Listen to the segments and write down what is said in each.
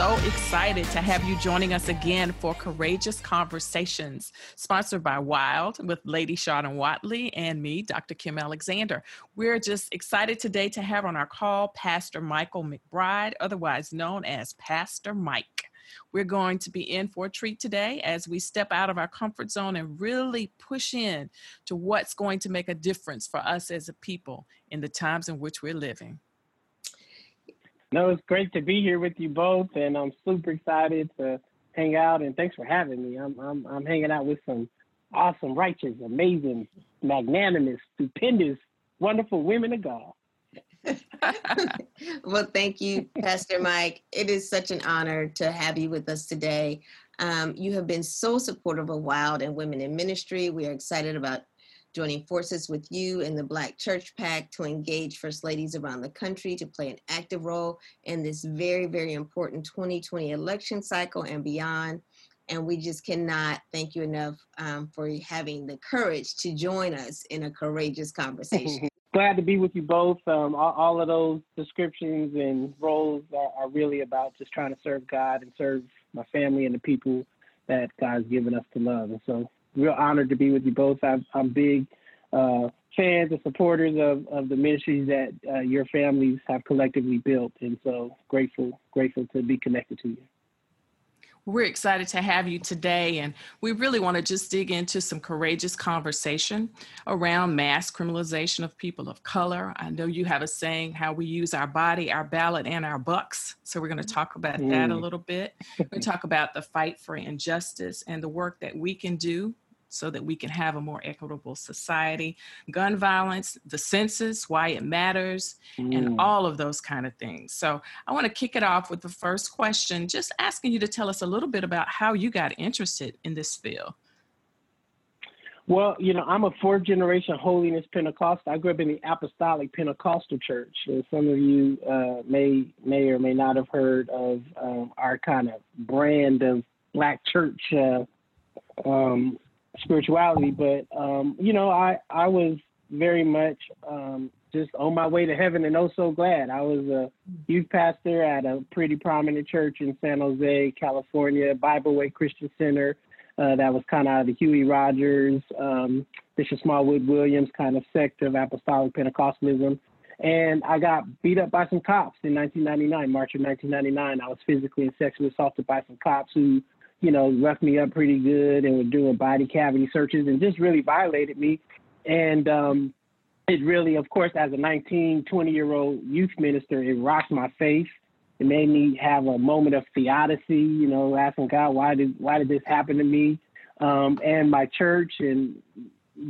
so excited to have you joining us again for Courageous Conversations, sponsored by Wild with Lady Shawn Watley and me, Dr. Kim Alexander. We're just excited today to have on our call Pastor Michael McBride, otherwise known as Pastor Mike. We're going to be in for a treat today as we step out of our comfort zone and really push in to what's going to make a difference for us as a people in the times in which we're living. No, it's great to be here with you both, and I'm super excited to hang out. And thanks for having me. I'm I'm, I'm hanging out with some awesome, righteous, amazing, magnanimous, stupendous, wonderful women of God. well, thank you, Pastor Mike. It is such an honor to have you with us today. Um, you have been so supportive of Wild and Women in Ministry. We are excited about joining forces with you and the Black Church PAC to engage First Ladies around the country to play an active role in this very, very important 2020 election cycle and beyond. And we just cannot thank you enough um, for having the courage to join us in a courageous conversation. glad to be with you both. Um, all, all, of those descriptions and roles are, are, really about just trying to serve God and serve my family and the people that God's given us to love. And so, real honored to be with you both. I'm, I'm big uh, fans and supporters of, of the ministries that uh, your families have collectively built. And so, grateful, grateful to be connected to you. We're excited to have you today, and we really want to just dig into some courageous conversation around mass criminalization of people of color. I know you have a saying how we use our body, our ballot, and our bucks. So we're going to talk about mm. that a mm. little bit. We're going to talk about the fight for injustice and the work that we can do so that we can have a more equitable society. Gun violence, the census, why it matters, mm. and all of those kind of things. So I want to kick it off with the first question, just asking you to tell us a little bit about how you got interested in this field. Well, you know, I'm a fourth generation holiness Pentecostal. I grew up in the Apostolic Pentecostal Church. And some of you uh, may may or may not have heard of um, our kind of brand of black church uh, um, spirituality, but um, you know, I I was very much um, just on my way to heaven and oh so glad. I was a youth pastor at a pretty prominent church in San Jose, California, Bible Way Christian Center. Uh, that was kind of the Huey Rogers, um, Bishop Smallwood Williams kind of sect of apostolic Pentecostalism. And I got beat up by some cops in 1999, March of 1999. I was physically and sexually assaulted by some cops who you know, roughed me up pretty good and were doing body cavity searches and just really violated me. And um, it really, of course, as a 19, 20 year old youth minister, it rocked my faith. It made me have a moment of theodicy, you know, asking God, why did why did this happen to me? Um, and my church and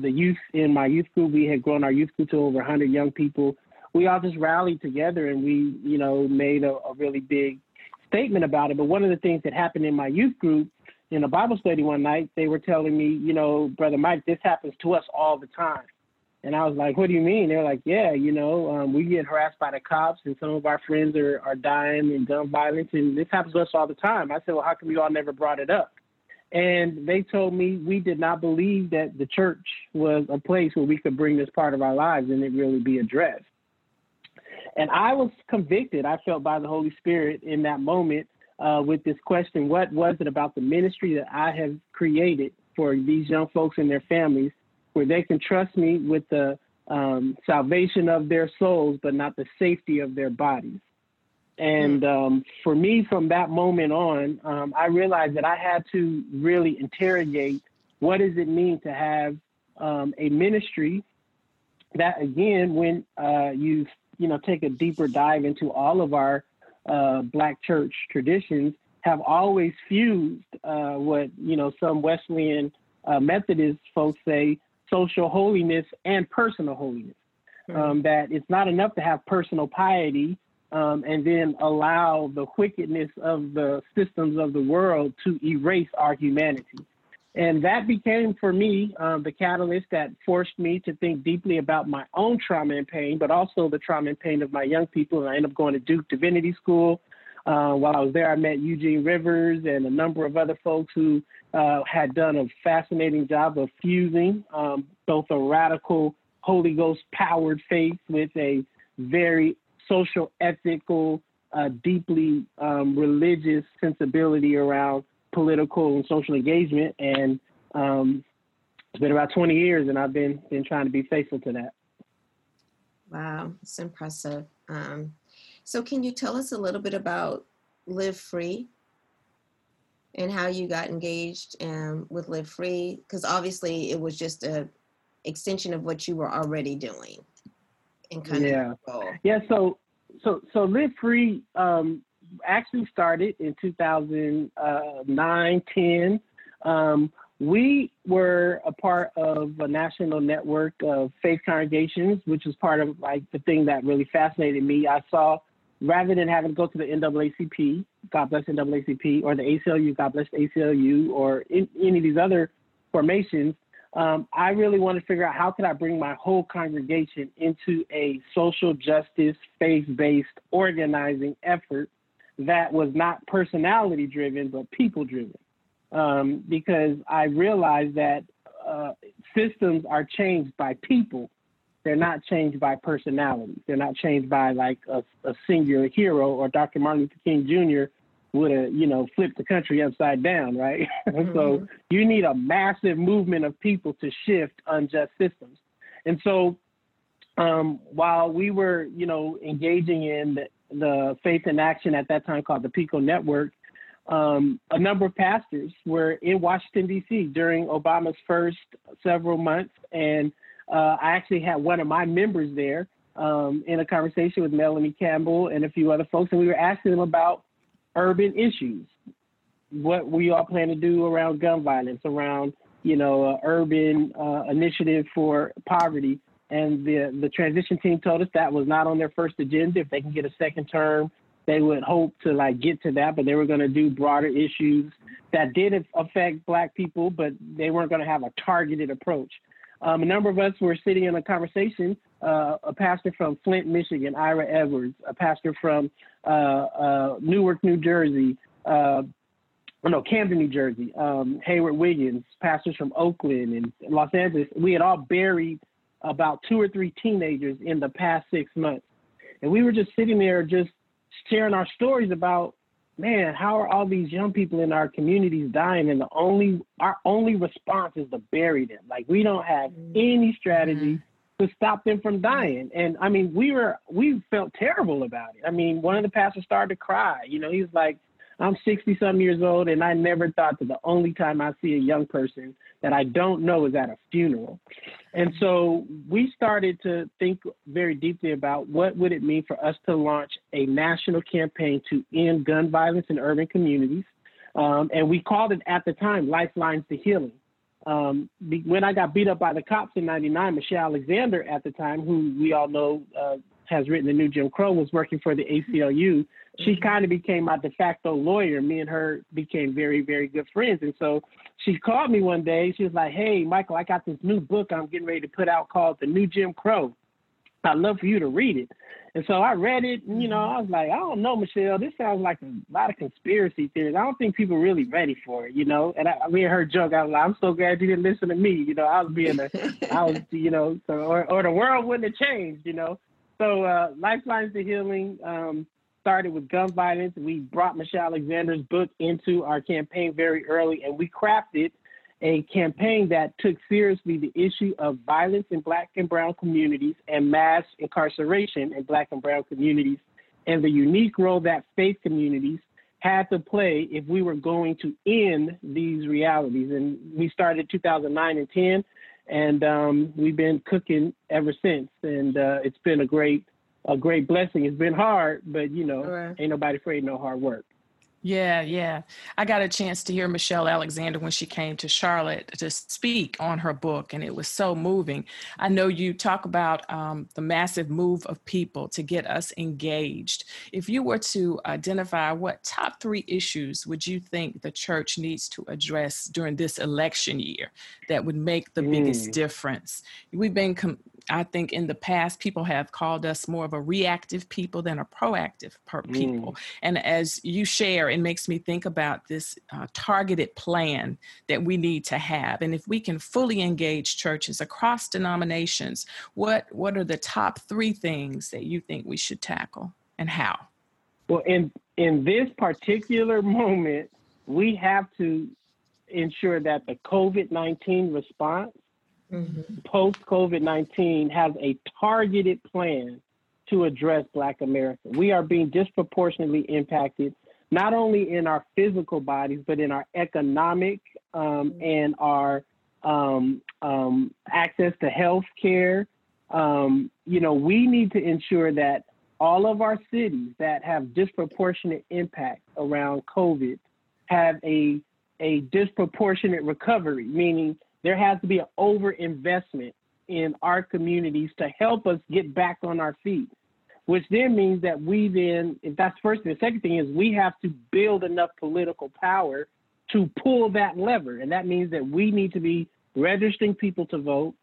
the youth in my youth group, we had grown our youth group to over 100 young people. We all just rallied together and we, you know, made a, a really big statement about it. But one of the things that happened in my youth group in a Bible study one night, they were telling me, you know, Brother Mike, this happens to us all the time. And I was like, what do you mean? They're like, yeah, you know, um, we get harassed by the cops and some of our friends are, are dying in gun violence and this happens to us all the time. I said, well, how come you all never brought it up? And they told me we did not believe that the church was a place where we could bring this part of our lives and it really be addressed. And I was convicted, I felt by the Holy Spirit in that moment uh, with this question what was it about the ministry that I have created for these young folks and their families where they can trust me with the um, salvation of their souls, but not the safety of their bodies? And um, for me, from that moment on, um, I realized that I had to really interrogate what does it mean to have um, a ministry that, again, when uh, you you know take a deeper dive into all of our uh, black church traditions have always fused uh, what you know some Wesleyan uh, Methodist folks say social holiness and personal holiness. Mm-hmm. Um, that it's not enough to have personal piety um, and then allow the wickedness of the systems of the world to erase our humanity. And that became for me um, the catalyst that forced me to think deeply about my own trauma and pain, but also the trauma and pain of my young people. And I ended up going to Duke Divinity School. Uh, while I was there, I met Eugene Rivers and a number of other folks who uh, had done a fascinating job of fusing um, both a radical Holy Ghost powered faith with a very social, ethical, a deeply um, religious sensibility around political and social engagement, and um, it's been about 20 years, and I've been been trying to be faithful to that. Wow, it's impressive. Um, so, can you tell us a little bit about Live Free and how you got engaged um, with Live Free? Because obviously, it was just a extension of what you were already doing. And kind yeah. of yeah. So, so, so Live Free um, actually started in 2009, 10. Um, we were a part of a national network of faith congregations, which was part of like the thing that really fascinated me. I saw rather than having to go to the NAACP, God bless NAACP, or the ACLU, God bless ACLU, or in, any of these other formations, um, I really wanted to figure out how could I bring my whole congregation into a social justice, faith-based organizing effort that was not personality driven, but people driven um, because I realized that uh, systems are changed by people. They're not changed by personalities. They're not changed by like a, a singular hero or Dr. Martin Luther King Jr. would have, you know, flipped the country upside down, right? Mm-hmm. so you need a massive movement of people to shift unjust systems. And so um, while we were, you know, engaging in the, the Faith in Action at that time called the PICO Network, um, a number of pastors were in Washington, D.C. during Obama's first several months. And uh, I actually had one of my members there um, in a conversation with Melanie Campbell and a few other folks. And we were asking them about urban issues, what we all plan to do around gun violence, around, you know, urban uh, initiative for poverty. And the, the transition team told us that was not on their first agenda. If they can get a second term they would hope to like get to that, but they were going to do broader issues that did affect Black people, but they weren't going to have a targeted approach. Um, a number of us were sitting in a conversation. Uh, a pastor from Flint, Michigan, Ira Edwards, a pastor from uh, uh, Newark, New Jersey, uh, no, Camden, New Jersey, um, Heyward Wiggins, pastors from Oakland and Los Angeles. We had all buried about two or three teenagers in the past six months. And we were just sitting there, just sharing our stories about man, how are all these young people in our communities dying? And the only our only response is to bury them. Like we don't have mm-hmm. any strategy mm-hmm. to stop them from dying. And I mean, we were we felt terrible about it. I mean, one of the pastors started to cry. You know, he was like, I'm 60 some years old, and I never thought that the only time I see a young person that I don't know is at a funeral. And so we started to think very deeply about what would it mean for us to launch a national campaign to end gun violence in urban communities. Um, and we called it at the time Lifelines to Healing. Um, when I got beat up by the cops in 99, Michelle Alexander at the time, who we all know uh, has written the new Jim Crow, was working for the ACLU she mm-hmm. kind of became my de facto lawyer. Me and her became very, very good friends. And so she called me one day. She was like, Hey, Michael, I got this new book I'm getting ready to put out called The New Jim Crow. I'd love for you to read it. And so I read it, and, you know, mm-hmm. I was like, I don't know, Michelle, this sounds like a lot of conspiracy theories. I don't think people are really ready for it, you know. And I, I mean, her joke, I was like, I'm so glad you didn't listen to me. You know, I was being a, I was, you know, so, or, or the world wouldn't have changed, you know. So uh, Lifelines to Healing, um, started with gun violence. We brought Michelle Alexander's book into our campaign very early, and we crafted a campaign that took seriously the issue of violence in Black and Brown communities and mass incarceration in Black and Brown communities, and the unique role that faith communities had to play if we were going to end these realities. And we started 2009 and 10, and um, we've been cooking ever since. And uh, it's been a great a great blessing. It's been hard, but you know, right. ain't nobody afraid no hard work. Yeah, yeah. I got a chance to hear Michelle Alexander when she came to Charlotte to speak on her book, and it was so moving. I know you talk about um, the massive move of people to get us engaged. If you were to identify what top three issues would you think the church needs to address during this election year that would make the mm. biggest difference? We've been com- I think in the past, people have called us more of a reactive people than a proactive per- people. Mm. And as you share, it makes me think about this uh, targeted plan that we need to have. And if we can fully engage churches across denominations, what, what are the top three things that you think we should tackle and how? Well, in in this particular moment, we have to ensure that the COVID nineteen response Mm-hmm. post COVID 19 has a targeted plan to address Black America. We are being disproportionately impacted, not only in our physical bodies, but in our economic um, and our um, um, access to health care. Um, you know, we need to ensure that all of our cities that have disproportionate impact around COVID have a, a disproportionate recovery, meaning there has to be an over investment in our communities to help us get back on our feet, which then means that we then, if that's first thing, the second thing is we have to build enough political power to pull that lever. And that means that we need to be registering people to vote.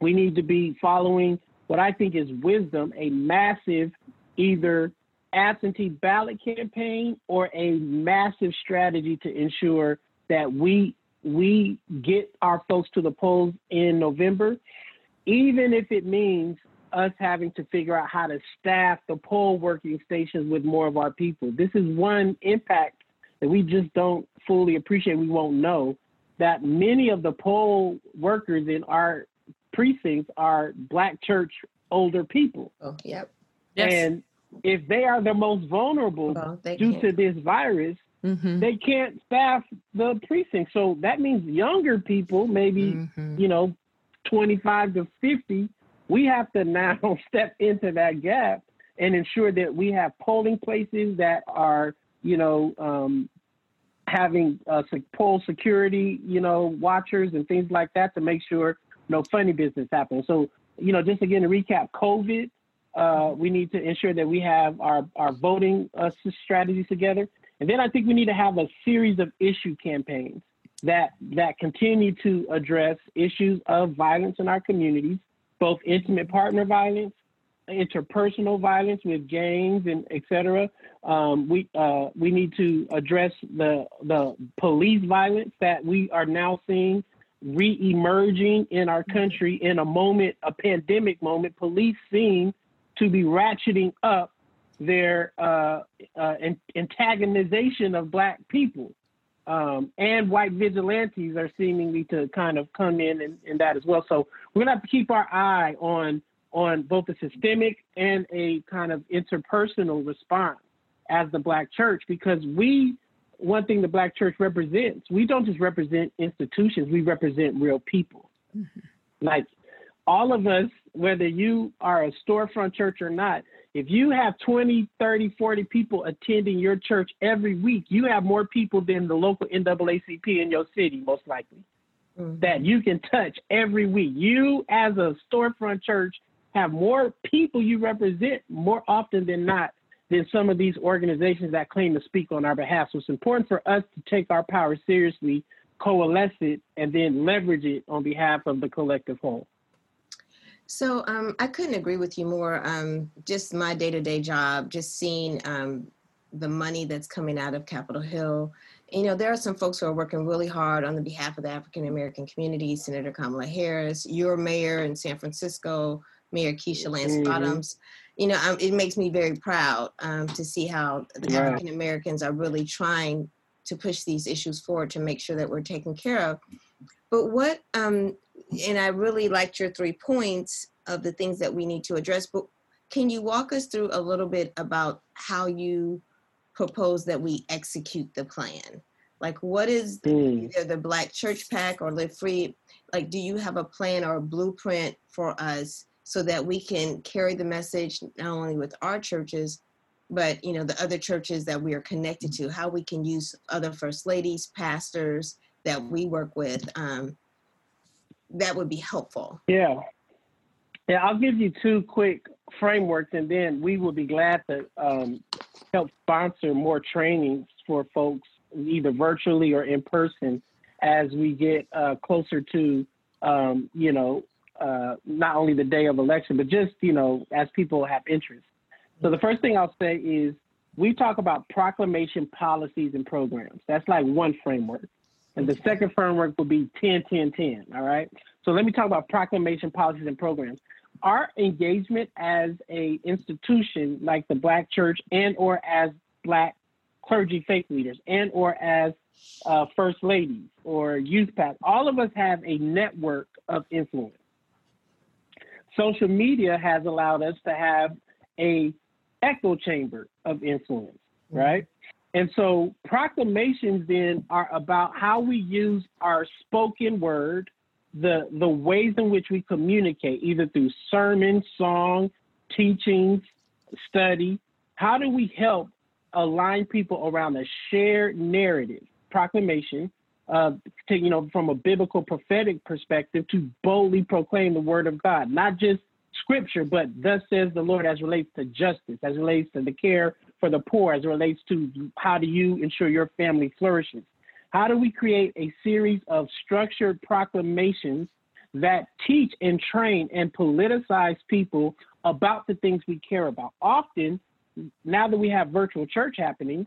We need to be following what I think is wisdom, a massive either absentee ballot campaign or a massive strategy to ensure that we we get our folks to the polls in November, even if it means us having to figure out how to staff the poll working stations with more of our people. This is one impact that we just don't fully appreciate. We won't know that many of the poll workers in our precincts are Black church older people. Oh, yep. Yes. And if they are the most vulnerable Well, due can't. to this virus, Mhm. they can't staff the precinct. So that means younger people, maybe, Mhm. you know, 25 to 50, we have to now step into that gap and ensure that we have polling places that are, you know, um, having uh, poll security, you know, watchers and things like that to make sure no funny business happens. So, you know, just again to recap, COVID, uh, we need to ensure that we have our, our voting uh, strategies together. And then I think we need to have a series of issue campaigns that that continue to address issues of violence in our communities, both intimate partner violence, interpersonal violence with gangs and et cetera. Um, we uh, we need to address the the police violence that we are now seeing re-emerging in our country in a moment, a pandemic moment. Police seem to be ratcheting up their uh, uh, an- antagonization of black people. Um, and white vigilantes are seemingly to kind of come in and, and that as well. So we're gonna have to keep our eye on on both a systemic and a kind of interpersonal response as the black church because we one thing the black church represents we don't just represent institutions we represent real people like all of us whether you are a storefront church or not if you have 20 30 40 people attending your church every week you have more people than the local naacp in your city most likely Mhm. that you can touch every week. You, as a storefront church, have more people you represent more often than not than some of these organizations that claim to speak on our behalf. So it's important for us to take our power seriously, coalesce it, and then leverage it on behalf of the collective whole. So um, I couldn't agree with you more. Um, just my day to day job, just seeing um, the money that's coming out of Capitol Hill. You know, there are some folks who are working really hard on the behalf of the African American community. Senator Kamala Harris, your mayor in San Francisco, Mayor Keisha Lance Mhm. Bottoms. You know, um, it makes me very proud um, to see how the Right. African Americans are really trying to push these issues forward to make sure that we're taken care of. But what um, and I really liked your three points of the things that we need to address. But can you walk us through a little bit about how you propose that we execute the plan? Like, what is Mm. either the Black Church PAC or Live Free? Like, do you have a plan or a blueprint for us so that we can carry the message not only with our churches, but you know the other churches that we are connected to? How we can use other first ladies, pastors that we work with. Um, that would be helpful. Yeah. Yeah, I'll give you two quick frameworks and then we will be glad to um, help sponsor more trainings for folks, either virtually or in person, as we get uh, closer to, um, you know, uh, not only the day of election, but just, you know, as people have interest. So the first thing I'll say is we talk about proclamation policies and programs. That's like one framework. And the second framework will be 10, 10, 10. All right. So let me talk about proclamation policies and programs. our engagement as a institution like the Black Church and or as Black clergy faith leaders and or as uh, first ladies or youth pastors, all of us have a network of influence. Social media has allowed us to have a echo chamber of influence, right? And so proclamations then are about how we use our spoken word, the the ways in which we communicate, either through sermon, song, teachings, study. How do we help align people around a shared narrative, proclamation, uh, to, you know, from a biblical prophetic perspective, to boldly proclaim the word of God, not just scripture, but thus says the Lord as relates to justice, as relates to the care for the poor, as it relates to how do you ensure your family flourishes. How do we create a series of structured proclamations that teach and train and politicize people about the things we care about? Often, now that we have virtual church happening,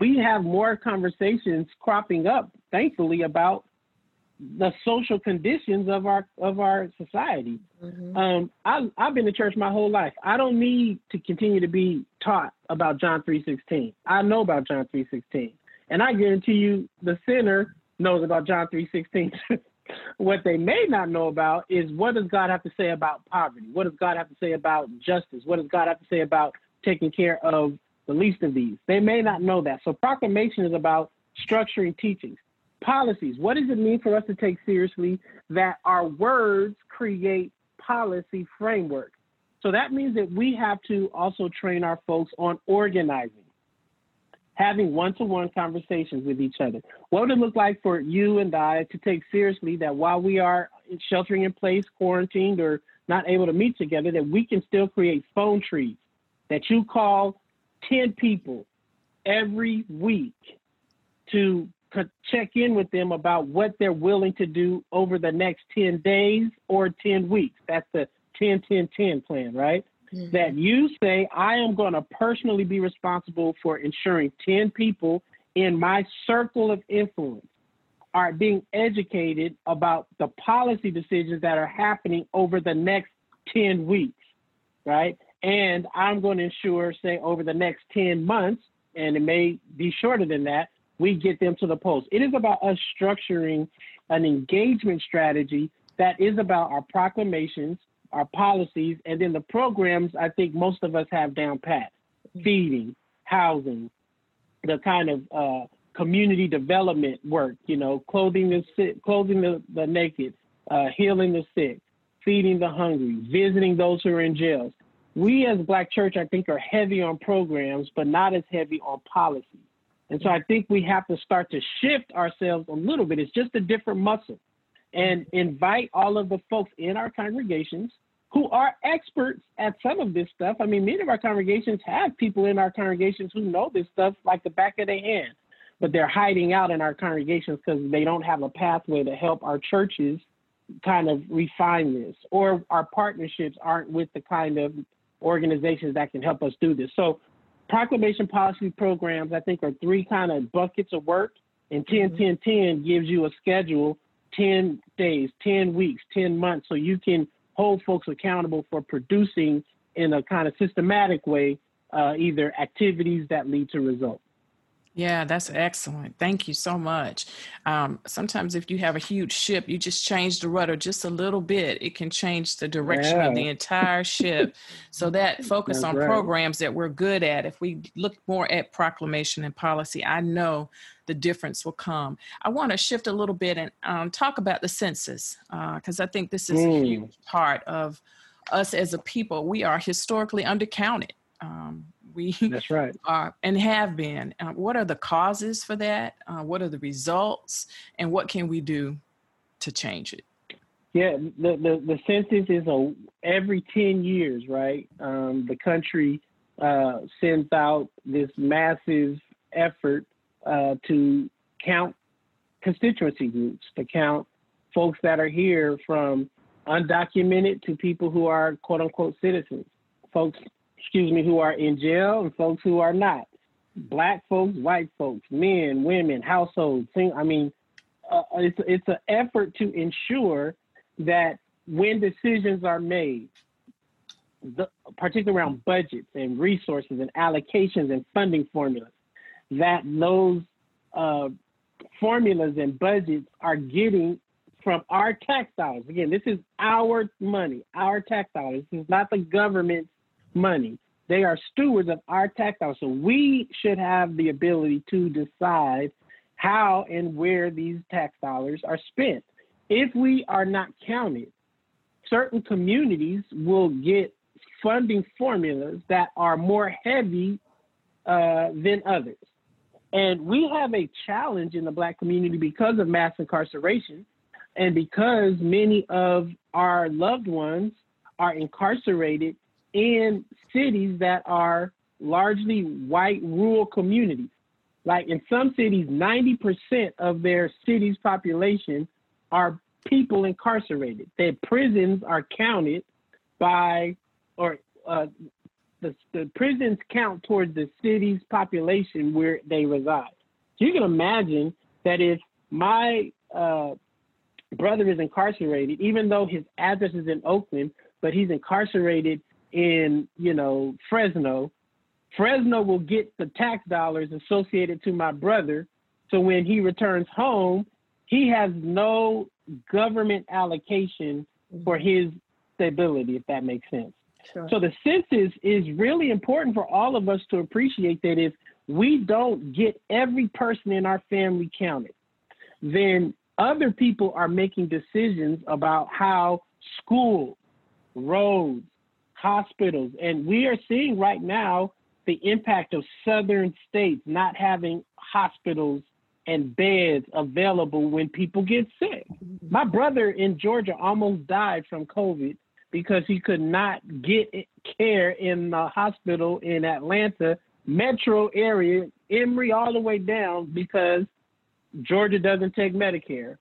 we have more conversations cropping up, thankfully, about the social conditions of our of our society. Mm-hmm. Um, I, I've been to church my whole life. I don't need to continue to be taught about John three sixteen. I know about John three sixteen, and I guarantee you, the sinner knows about John three sixteen. what they may not know about is what does God have to say about poverty? What does God have to say about justice? What does God have to say about taking care of the least of these? They may not know that. So proclamation is about structuring teachings policies. What does it mean for us to take seriously that our words create policy framework? So that means that we have to also train our folks on organizing, having one to one conversations with each other. What would it look like for you and I to take seriously that while we are sheltering in place, quarantined, or not able to meet together, that we can still create phone trees, that you call 10 people every week to check in with them about what they're willing to do over the next 10 days or 10 weeks. That's the 10 10 10 plan, right? Mm-hmm. That you say, I am going to personally be responsible for ensuring 10 people in my circle of influence are being educated about the policy decisions that are happening over the next 10 weeks, right? And I'm going to ensure, say, over the next 10 months, and it may be shorter than that, we get them to the post. It is about us structuring an engagement strategy that is about our proclamations, our policies, and then the programs I think most of us have down pat feeding, housing, the kind of uh, community development work, you know, clothing the sick, clothing the, the naked, uh, healing the sick, feeding the hungry, visiting those who are in jails. We as Black Church, I think, are heavy on programs, but not as heavy on policy. And so I think we have to start to shift ourselves a little bit. It's just a different muscle. And invite all of the folks in our congregations who are experts at some of this stuff. I mean, many of our congregations have people in our congregations who know this stuff like the back of their hand, but they're hiding out in our congregations because they don't have a pathway to help our churches kind of refine this, or our partnerships aren't with the kind of organizations that can help us do this. So proclamation policy programs, I think, are three kind of buckets of work. And 10 mm-hmm. 10 10 gives you a schedule 10 days, 10 weeks, 10 months, so you can hold folks accountable for producing in a kind of systematic way uh, either activities that lead to results. Yeah, that's excellent. Thank you so much. Um, sometimes, if you have a huge ship, you just change the rudder just a little bit. It can change the direction yeah. of the entire ship. So, that focus that's on right. programs that we're good at, if we look more at proclamation and policy, I know the difference will come. I want to shift a little bit and um, talk about the census, because uh, I think this is mm. a huge part of us as a people. We are historically undercounted. Um, we that's right are and have been. Uh, what are the causes for that? Uh, what are the results, and what can we do to change it? Yeah, the the, the census is a every ten years, right? Um, the country uh, sends out this massive effort uh, to count constituency groups, to count folks that are here from undocumented to people who are quote unquote citizens, folks excuse me, who are in jail and folks who are not. Black folks, white folks, men, women, households. I mean, uh, it's it's an effort to ensure that when decisions are made, the, particularly around budgets and resources and allocations and funding formulas, that those uh, formulas and budgets are getting from our tax dollars. Again, this is our money, our tax dollars. This is not the government's money. They are stewards of our tax dollars. So we should have the ability to decide how and where these tax dollars are spent. If we are not counted, certain communities will get funding formulas that are more heavy uh, than others. And we have a challenge in the Black community because of mass incarceration and because many of our loved ones are incarcerated in cities that are largely white rural communities. Like in some cities, 90% of their city's population are people incarcerated. Their prisons are counted by, or uh, the, the prisons count towards the city's population where they reside. So you can imagine that if my uh, brother is incarcerated, even though his address is in Oakland, but he's incarcerated in, you know, Fresno, Fresno will get the tax dollars associated to my brother. So when he returns home, he has no government allocation for mm-hmm. his stability, if that makes sense. Sure. So the census is really important for all of us to appreciate that if we don't get every person in our family counted, then other people are making decisions about how schools, roads, hospitals, and we are seeing right now the impact of southern states not having hospitals and beds available when people get sick. My brother in Georgia almost died from COVID because he could not get care in the hospital in Atlanta metro area, Emory all the way down because Georgia doesn't take Medicare,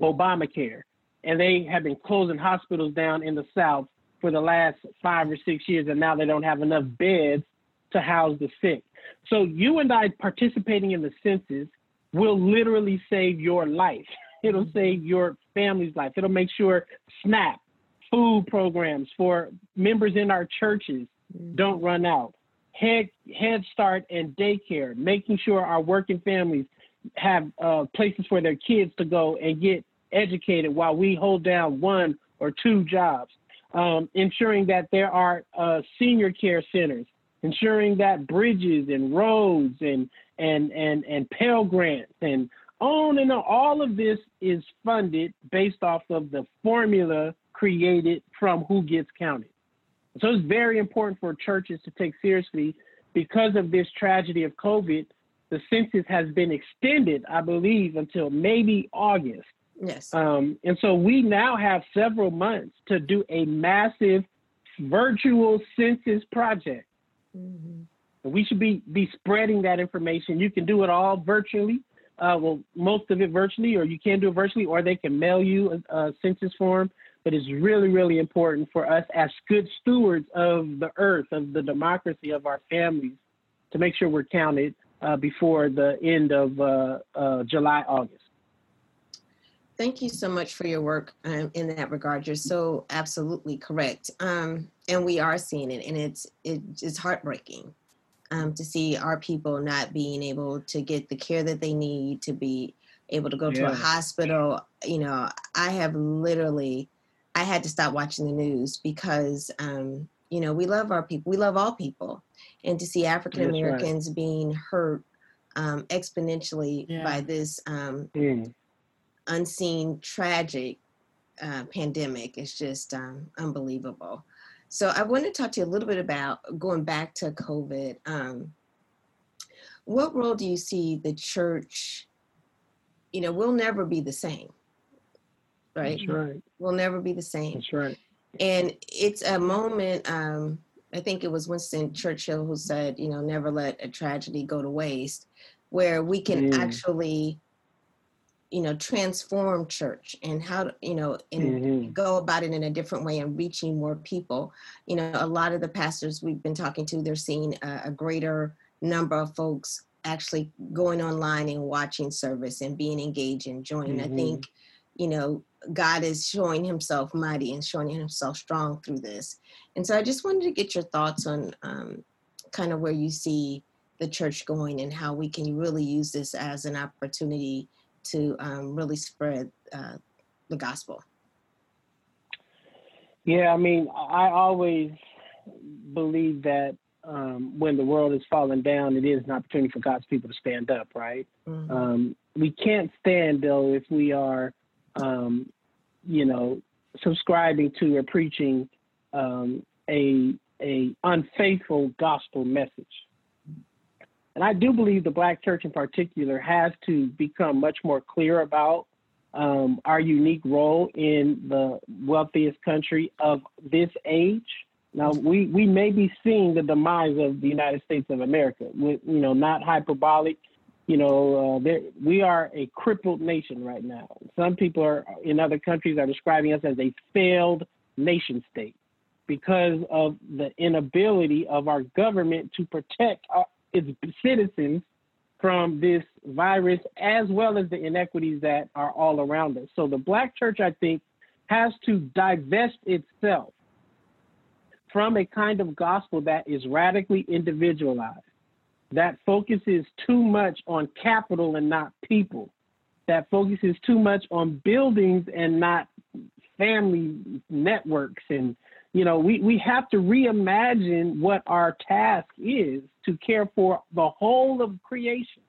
Obamacare, and they have been closing hospitals down in the South for the last five or six years, and now they don't have enough beds to house the sick. So you and I participating in the census will literally save your life. It'll mm-hmm. save your family's life. It'll make sure SNAP, food programs for members in our churches mm-hmm. don't run out. Head, Head Start and daycare, making sure our working families have uh, places for their kids to go and get educated while we hold down one or two jobs. Um, ensuring that there are uh, senior care centers ensuring that bridges and roads and and and and Pell Grants and on and on. All of this is funded based off of the formula created from who gets counted. So it's very important for churches to take seriously because of this tragedy of COVID. The census has been extended, I believe, until maybe August. Yes. Um, and so we now have several months to do a massive virtual census project. Mm-hmm. We should be be spreading that information. You can do it all virtually. Uh, well, most of it virtually, or you can do it virtually, or they can mail you a, a census form. But it's really, really important for us as good stewards of the earth, of the democracy, of our families, to make sure we're counted uh, before the end of uh, uh July, August. Thank you so much for your work um, in that regard. You're so absolutely correct, um, and we are seeing it, and it's it, it's heartbreaking um, to see our people not being able to get the care that they need to be able to go yeah. to a hospital. You know, I have literally, I had to stop watching the news because um, you know we love our people, we love all people, and to see African Americans right. being hurt um, exponentially yeah. by this. Mm unseen tragic uh, pandemic is just um, unbelievable. So I want to talk to you a little bit about going back to COVID. Um, what role do you see the church? You know, we'll never be the same, right? That's right. We'll never be the same. That's right. And it's a moment. Um, I think it was Winston Churchill who said, you know, never let a tragedy go to waste, where we can mm. actually you know transform church and how to you know and mm-hmm. go about it in a different way and reaching more people you know a lot of the pastors we've been talking to they're seeing a, a greater number of folks actually going online and watching service and being engaged and joining mm-hmm. i think you know God is showing himself mighty and showing himself strong through this. And so I just wanted to get your thoughts on um, kind of where you see the church going and how we can really use this as an opportunity to um, really spread uh, the gospel. Yeah, I mean, I always believe that um, when the world is falling down, it is an opportunity for God's people to stand up, right? Mm-hmm. Um, we can't stand, though, if we are, um, you know, subscribing to or preaching um, a, a unfaithful gospel message. And I do believe the Black church in particular has to become much more clear about um, our unique role in the wealthiest country of this age. Now, we, we may be seeing the demise of the United States of America, with, you know, not hyperbolic. You know, uh, we are a crippled nation right now. Some people are in other countries are describing us as a failed nation state because of the inability of our government to protect our, its citizens from this virus as well as the inequities that are all around us. So the black church, I think, has to divest itself from a kind of gospel that is radically individualized, that focuses too much on capital and not people, that focuses too much on buildings and not family networks and you know, we, we have to reimagine what our task is to care for the whole of creation.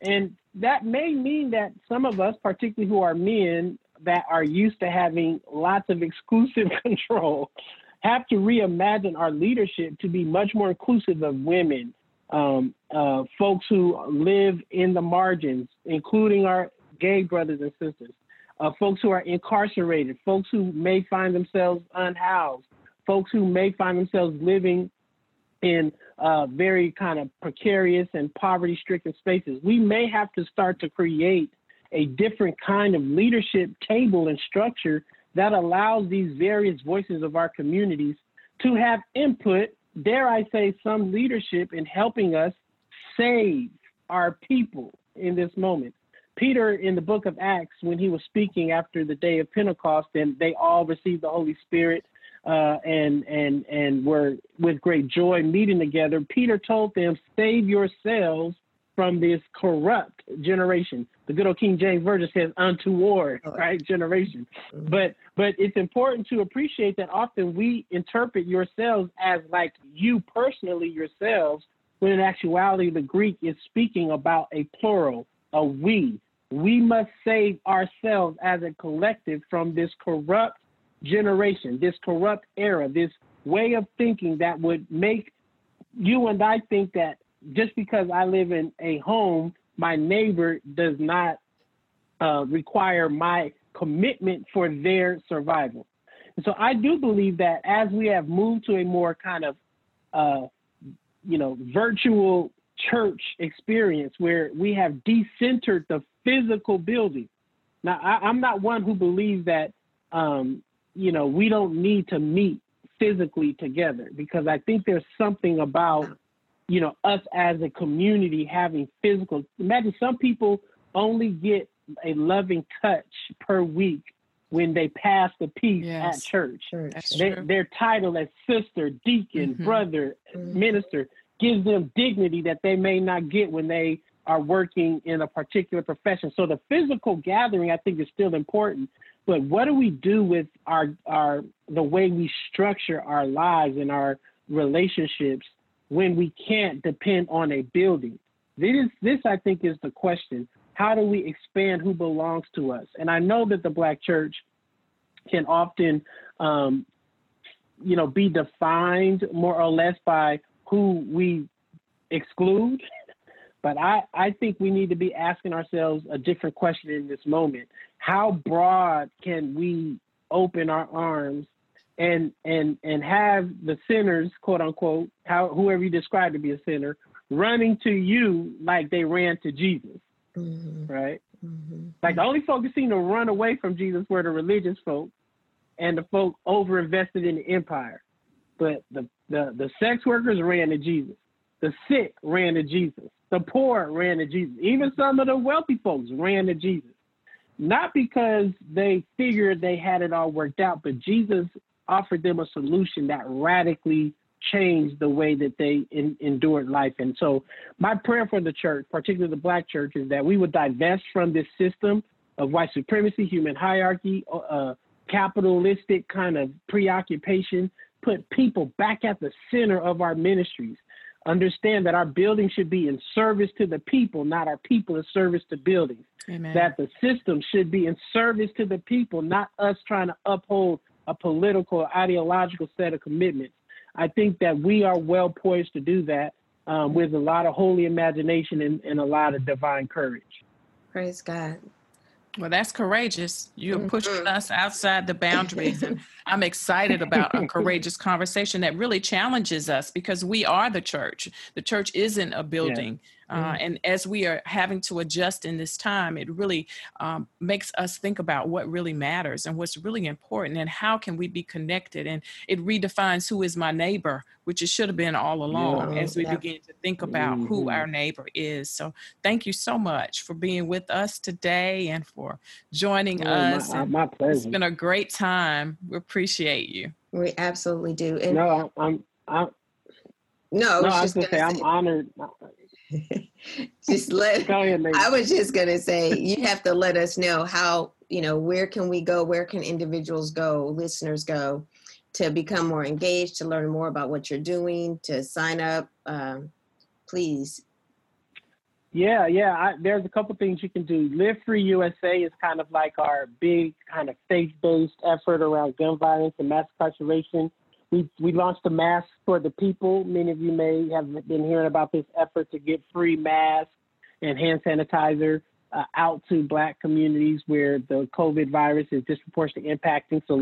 And that may mean that some of us, particularly who are men that are used to having lots of exclusive control, have to reimagine our leadership to be much more inclusive of women, um, uh, folks who live in the margins, including our gay brothers and sisters, uh, folks who are incarcerated, folks who may find themselves unhoused, folks who may find themselves living in uh, very kind of precarious and poverty stricken spaces. We may have to start to create a different kind of leadership table and structure that allows these various voices of our communities to have input, dare I say, some leadership in helping us save our people in this moment. Peter, in the book of Acts, when he was speaking after the day of Pentecost and they all received the Holy Spirit uh, and and and were with great joy meeting together, Peter told them, "Save yourselves from this corrupt generation." The good old King James version says "untoward," right? Generation. Mm-hmm. But but it's important to appreciate that often we interpret yourselves as like you personally yourselves, when in actuality the Greek is speaking about a plural, a we. We must save ourselves as a collective from this corrupt generation, this corrupt era, this way of thinking that would make you and I think that just because I live in a home, my neighbor does not uh, require my commitment for their survival. And so I do believe that as we have moved to a more kind of, uh, you know, virtual church experience where we have decentered the physical building. Now, I, am not one who believes that um, you know, we don't need to meet physically together because I think there's something about, you know, us as a community having physical. Imagine some people only get a loving touch per week when they pass the peace yes. at church. They, their title as sister, deacon, mm-hmm. brother, mm-hmm. minister gives them dignity that they may not get when they are working in a particular profession. So the physical gathering, I think, is still important. But what do we do with our our the way we structure our lives and our relationships when we can't depend on a building? This is this I think is the question. How do we expand who belongs to us? And I know that the Black Church can often, um, you know, be defined more or less by who we exclude. But I, I think we need to be asking ourselves a different question in this moment how broad can we open our arms and and and have the sinners, quote unquote, how whoever you describe to be a sinner, running to you like they ran to Jesus, mm-hmm. right? Mm-hmm. Like the only folks who seem to run away from Jesus were the religious folk and the folk over invested in the empire. But the, the the sex workers ran to Jesus. The sick ran to Jesus. The poor ran to Jesus. Even some of the wealthy folks ran to Jesus not because they figured they had it all worked out, but Jesus offered them a solution that radically changed the way that they in, endured life. And so, my prayer for the church, particularly the Black church, is that we would divest from this system of white supremacy, human hierarchy, uh, capitalistic kind of preoccupation, put people back at the center of our ministries. Understand that our building should be in service to the people, not our people in service to buildings. Amen. That the system should be in service to the people, not us trying to uphold a political, or ideological set of commitments. I think that we are well poised to do that um, with a lot of holy imagination and, and a lot of divine courage. Praise God. Well, that's courageous. You're mm-hmm. pushing us outside the boundaries. and I'm excited about a courageous conversation that really challenges us because we are the church. The church isn't a building. Yeah. Uh, mm. and as we are having to adjust in this time, it really um, makes us think about what really matters and what's really important and how can we be connected. And it redefines who is my neighbor, which it should have been all along yeah. as we yeah. begin to think about mm-hmm. who our neighbor is. So thank you so much for being with us today and for joining oh, us. My, my, pleasure. It's been a great time. We appreciate you. We absolutely do. And no, I'm, I'm, no, no, I was just gonna say, say I'm honored. Just let I was just gonna say you have to let us know how you know where can we go, where can individuals go, listeners go to become more engaged, to learn more about what you're doing, to sign up. Um, please. Yeah, yeah. I, there's a couple things you can do. Live Free USA is kind of like our big kind of faith-based effort around gun violence and mass incarceration we we launched a mask for the people. Many of you may have been hearing about this effort to get free masks and hand sanitizer uh, out to Black communities where the COVID virus is disproportionately impacting. So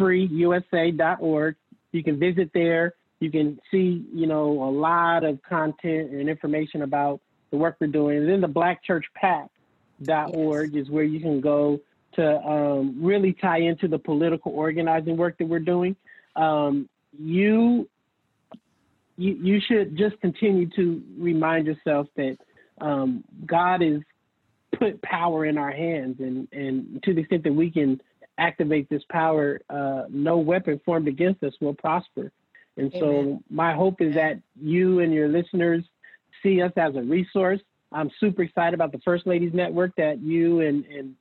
livefreeusa.org. You can visit there. You can see, you know, a lot of content and information about the work we're doing. And then the blackchurchpac.org yes. is where you can go to um, really tie into the political organizing work that we're doing um, you, you you should just continue to remind yourself that um, God has put power in our hands, and and to the extent that we can activate this power, uh, no weapon formed against us will prosper. And Amen. so my hope is that you and your listeners see us as a resource. I'm super excited about the First Ladies Network that you and, and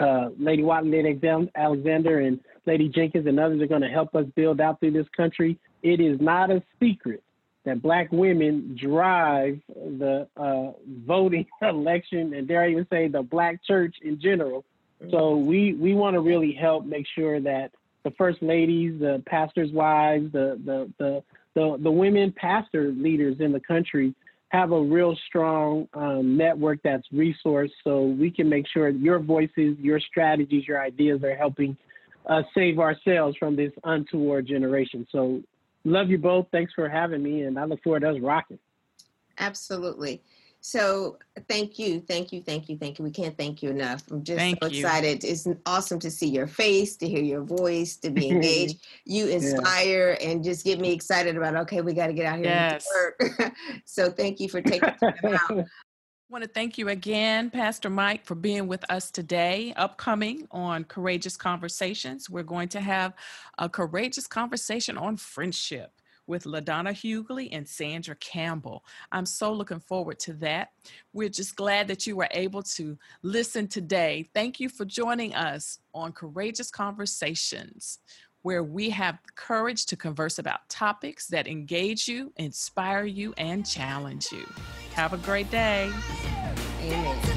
uh, Lady Watson, Lady Alexander, and Lady Jenkins and others are going to help us build out through this country. It is not a secret that black women drive the uh, voting election, and dare I even say the black church in general. So we we want to really help make sure that the first ladies, the pastors' wives, the the the the, the women pastor leaders in the country have a real strong um, network that's resourced so we can make sure your voices, your strategies, your ideas are helping uh, save ourselves from this untoward generation. So, love you both. Thanks for having me, and I look forward to us rocking. Absolutely. So thank you, thank you, thank you, thank you. We can't thank you enough. I'm just thank so excited. You. It's awesome to see your face, to hear your voice, to be engaged. you inspire yeah. and just get me excited about okay, we got to get out here yes. and work. so thank you for taking time out. I want to thank you again, Pastor Mike, for being with us today. Upcoming on Courageous Conversations, we're going to have a courageous conversation on friendship with LaDonna Hughley and Sandra Campbell. I'm so looking forward to that. We're just glad that you were able to listen today. Thank you for joining us on Courageous Conversations, where we have courage to converse about topics that engage you, inspire you, and challenge you. Have a great day. Amen.